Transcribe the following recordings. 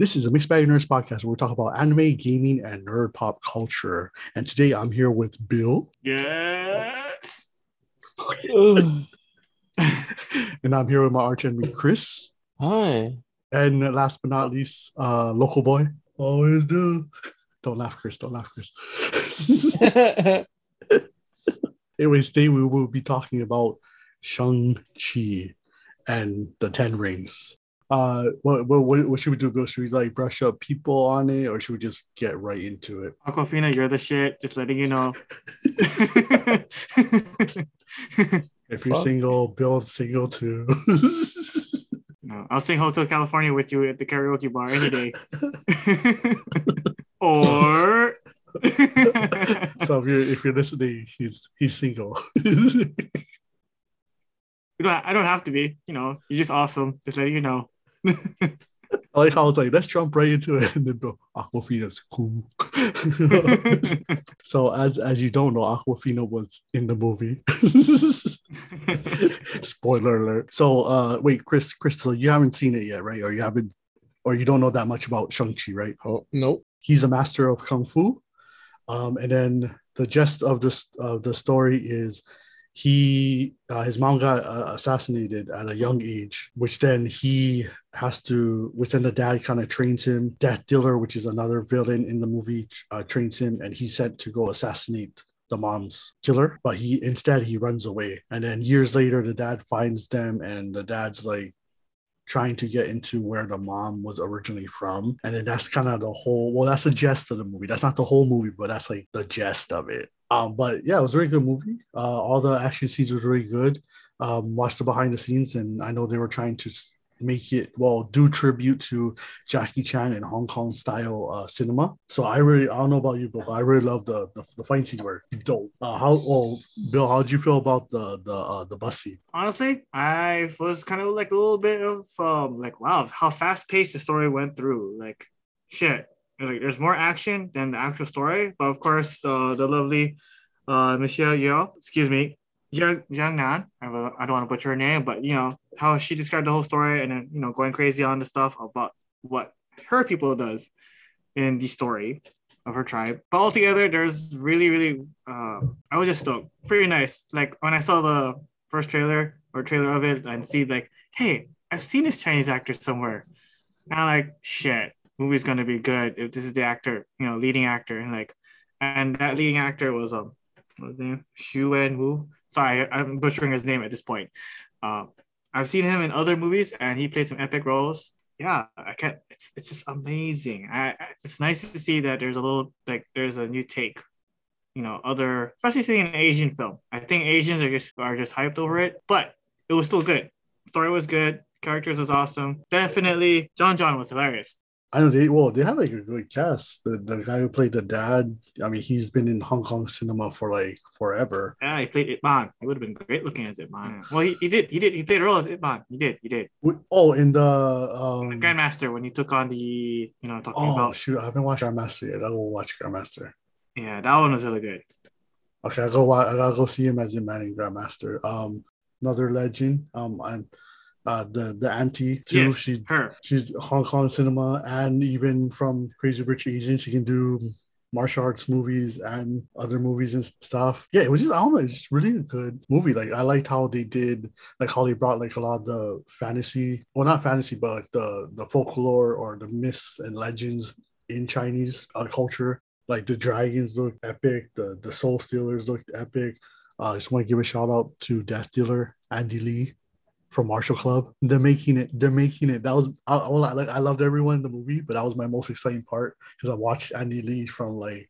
This is a Mixed Bag Nerds podcast where we talk about anime, gaming, and nerd pop culture. And today I'm here with Bill. Yes. and I'm here with my arch enemy, Chris. Hi. And last but not least, uh, local boy. Always do. Don't laugh, Chris. Don't laugh, Chris. Anyways, today we will be talking about Shang-Chi and the Ten Rings. Uh, what, what, what should we do, Bill? Should we like brush up people on it or should we just get right into it? Awkwafina, you're the shit. Just letting you know. If you're Fuck. single, Bill's single too. no, I'll sing Hotel California with you at the karaoke bar any day. or so if you're if you're listening, he's he's single. You don't, I don't have to be. You know, you're just awesome. Just letting you know. I like how I was like, let's jump right into it, and then Bill, Awkwafina's cool. so as as you don't know, Awkwafina was in the movie. Spoiler alert. So uh wait, Chris, Crystal, you haven't seen it yet, right? Or you haven't or you don't know that much about Shang-Chi, right? oh, nope. he's a master of kung fu um, and then the gist of this of the story is he uh, his mom got uh, assassinated at a young age which then he has to which then the dad kind of trains him. Death dealer which is another villain in the movie uh, trains him and he's sent to go assassinate the mom's killer but he instead he runs away. And then years later the dad finds them and the dad's like trying to get into where the mom was originally from. And then that's kind of the whole well, that's the gist of the movie. That's not the whole movie, but that's like the gist of it. Um, but yeah, it was a very good movie. Uh, all the action scenes was really good. Um, watched the behind the scenes, and I know they were trying to make it well do tribute to Jackie Chan and Hong Kong style uh, cinema. So I really I don't know about you, but I really love the the, the fight scenes were dope. Uh, how well, Bill? How did you feel about the the uh, the bus scene? Honestly, I was kind of like a little bit of um like wow, how fast paced the story went through. Like shit. Like there's more action than the actual story. But of course, uh, the lovely uh Michelle Yeoh, excuse me, Jiang Nan. I I don't want to butcher her name, but you know how she described the whole story and then you know going crazy on the stuff about what her people does in the story of her tribe. But altogether, there's really, really, uh, I was just stoked. Pretty nice. Like when I saw the first trailer or trailer of it and see like, hey, I've seen this Chinese actor somewhere. And I'm like, shit, movie's gonna be good if this is the actor, you know, leading actor. And like, and that leading actor was um, what his name? Xu Wen Wu. Sorry, I'm butchering his name at this point. Uh, I've seen him in other movies and he played some epic roles. Yeah, I can't. It's it's just amazing. I it's nice to see that there's a little like there's a new take. You know, other especially seeing an Asian film. I think Asians are just are just hyped over it, but it was still good. Story was good. Characters was awesome. Definitely, Jon Jon was hilarious. I know they well they have like a good cast. The the guy who played the dad, I mean, he's been in Hong Kong cinema for like forever. Yeah, he played Ip Man. It would have been great looking as Ip Man. Well, he, he did. He did. He played a role as Ip Man. He did. He did. We- Oh, in the um Grandmaster when he took on the you know talking oh about shoot, I haven't watched Grandmaster yet. I'll go watch Grandmaster. yeah that one was really good. Okay, I go I gotta go see him as Ip Man in Grandmaster. Um, another legend. Um, and uh the the auntie too. Yes, She her. she's Hong Kong cinema and even from Crazy Rich Asians, she can do martial arts movies and other movies and stuff. Yeah, it was just I don't know, it's really a good movie. Like I liked how they did like how they brought like a lot of the fantasy, well not fantasy, but like the the folklore or the myths and legends in Chinese uh, culture. Like the dragons look epic, the the soul stealers looked epic. Uh, I just want to give a shout out to Death Dealer Andy Le from Martial Club. They're making it. They're making it. That was I, I like I loved everyone in the movie, but that was my most exciting part because I watched Andy Le from like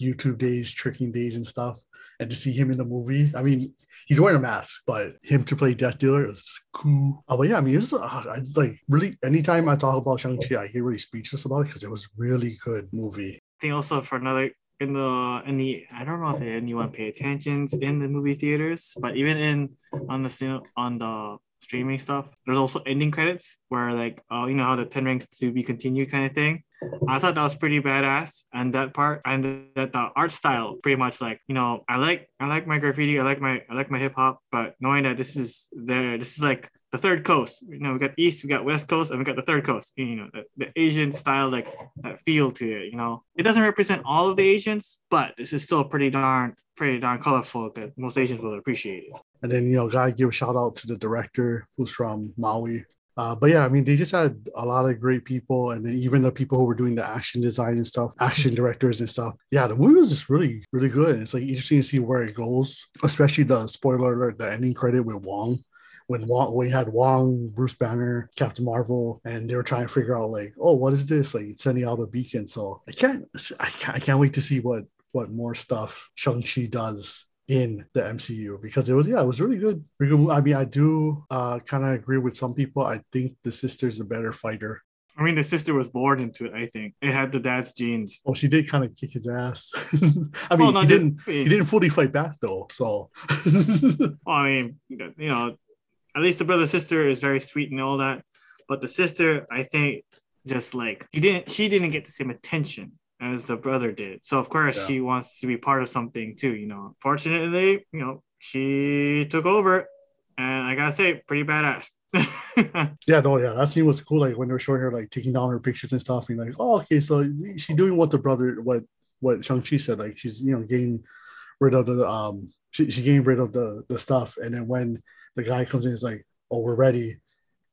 YouTube days, tricking days, and stuff, and to see him in the movie. I mean, he's wearing a mask, but him to play Death Dealer is cool. Oh, but yeah, I mean, it's uh, I like really. Anytime I talk about Shang Chi, I get really speechless about it because it was really good movie. I think also for another in the in the I don't know if anyone paid attention in the movie theaters, but even in on the on the streaming stuff, there's also ending credits where like uh, you know how the ten rings to be continued kind of thing. I thought that was pretty badass, and that part and that the art style pretty much like you know I like I like my graffiti, I like my I like my hip hop, but knowing that this is there, this is like the third coast. You know, we got East, we got West Coast, and we got the third coast. You know, the, the Asian style, like that feel to it. You know, it doesn't represent all of the Asians, but this is still pretty darn, pretty darn colorful that most Asians will appreciate it. And then you know, gotta give a shout out to the director who's from Maui. Uh, but yeah, I mean, they just had a lot of great people, and even the people who were doing the action design and stuff, action directors and stuff. Yeah, the movie was just really, really good. It's like interesting to see where it goes, especially the spoiler alert, the ending credit with Wong when Wong, we had Wong, Bruce Banner, Captain Marvel, and they were trying to figure out like, oh, what is this? Like sending out a beacon. So I can't, I can't, I can't wait to see what what more stuff Shang Chi does in the MCU because it was yeah, it was really good. Really good. I mean, I do uh, kind of agree with some people. I think the sister's a better fighter. I mean, the sister was born into it. I think it had the dad's genes. Oh, she did kind of kick his ass. I mean, well, he didn't. He didn't fully fight back though. So, well, I mean, you know, at least the brother sister is very sweet and all that. But the sister, I think, just like he didn't, she didn't get the same attention as the brother did. So of course yeah. she wants to be part of something too. You know, fortunately, you know, she took over, and I gotta say, pretty badass. yeah, no, yeah, that scene was cool. Like when they were showing her like taking down her pictures and stuff, and like, oh, okay, so she's doing what the brother, what what Shang Chi said, like she's you know getting rid of the um, she, she getting rid of the the stuff, and then when the guy comes in, is like, "Oh, we're ready,"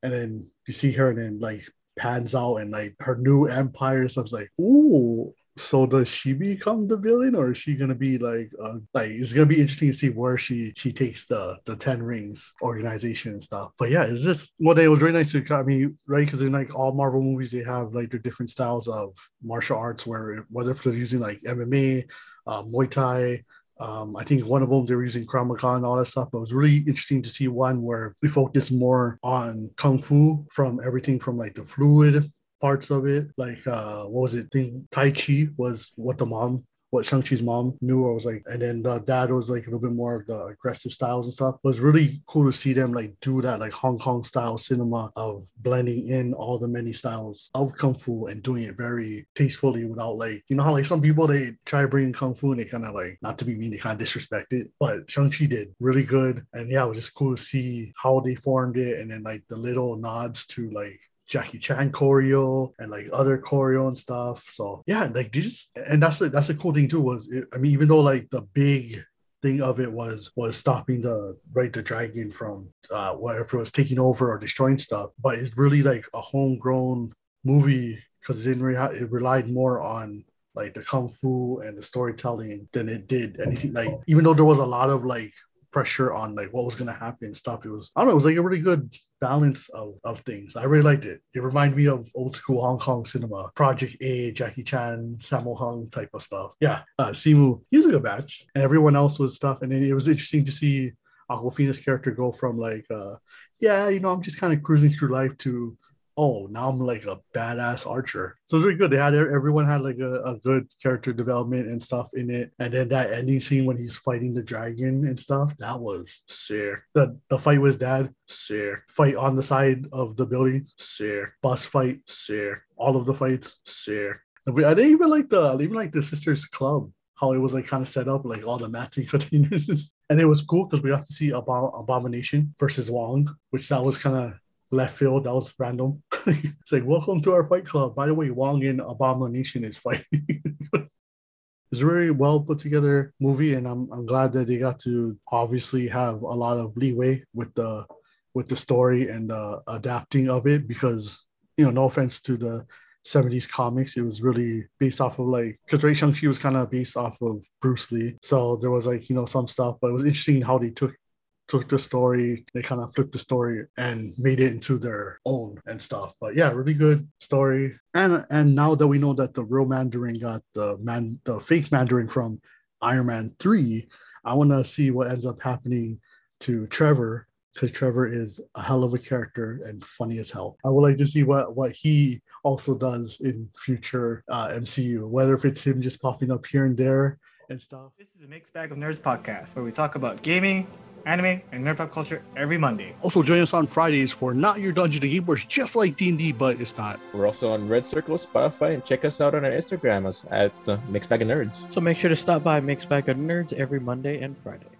and then you see her, and then like pans out, and like her new empire stuff's like, "Ooh." So does she become the villain, or is she gonna be like, uh, like it's gonna be interesting to see where she she takes the the Ten Rings organization and stuff. But yeah, it's just day it was really nice to. I mean, right? Because in like all Marvel movies, they have like their different styles of martial arts, where whether they're using like MMA, uh, Muay Thai, um, I think one of them they were using Krav Maga and all that stuff, but it was really interesting to see one where we focus more on kung fu from everything from like the fluid parts of it, like uh, what was it? I think Tai Chi was what the mom what Shang-Chi's mom knew or was like, and then the dad was like a little bit more of the aggressive styles and stuff. It was really cool to see them like do that like Hong Kong style cinema of blending in all the many styles of Kung Fu and doing it very tastefully without like, you know how like some people they try bringing Kung Fu and they kind of like, not to be mean, they kind of disrespect it. But Shang-Chi did really good. And yeah, it was just cool to see how they formed it and then like the little nods to like Jackie Chan choreo and like other choreo and stuff. So yeah, like just and that's the, that's a cool thing too. Was it, I mean, even though like the big thing of it was was stopping the right the dragon from uh whatever was taking over or destroying stuff, but it's really like a homegrown movie because it didn't have, it relied more on like the kung fu and the storytelling than it did anything like even though there was a lot of like pressure on like what was to happen and stuff. It was, I don't know, it was like a really good balance of, of things. I really liked it. It reminded me of old school Hong Kong cinema, Project A, Jackie Chan, Sammo Hung type of stuff. Yeah, uh, Simu, he was a good batch, and everyone else was stuff. And it was interesting to see Awkwafina's character go from like, uh, yeah, you know, I'm just kind of cruising through life to oh, now I'm like a badass archer. So it's really good. They had everyone had like a, a good character development and stuff in it. And then that ending scene when he's fighting the dragon and stuff, that was sick. The the fight with dad, sick. Fight on the side of the building, sick. Bus fight, sick. All of the fights, sick. I didn't even like the I even like the sisters club how it was like kind of set up, like all the matching containers. and it was cool because we got to see Ab- Abomination versus Wong, which that was kind of left field. That was random. it's like, welcome to our fight club. By the way, Wong and Abomination is fighting. it's a very well put together movie, and I'm, I'm glad that they got to obviously have a lot of leeway with the with the story and uh, adapting of it because you know, no offense to the 70s comics. It was really based off of like because Ray Shang-Chi was kind of based off of Bruce Lee. So there was like, you know, some stuff, but it was interesting how they took took the story, they kind of flipped the story and made it into their own and stuff. But yeah, really good story. And and now that we know that the real Mandarin got the man the fake Mandarin from Iron Man 3, I want to see what ends up happening to Trevor because Trevor is a hell of a character and funny as hell. I would like to see what what he also does in future uh, MCU, whether if it's him just popping up here and there and stuff. This is a mixed bag of nerds podcast where we talk about gaming, anime, and nerd pop culture every Monday. Also, join us on Fridays for Not Your Dungeon to Game, where it's just like D&D, but it's not. We're also on Red Circle, Spotify, and check us out on our Instagram as at uh, Mixed Bag of Nerds. So make sure to stop by Mixed Bag of Nerds every Monday and Friday.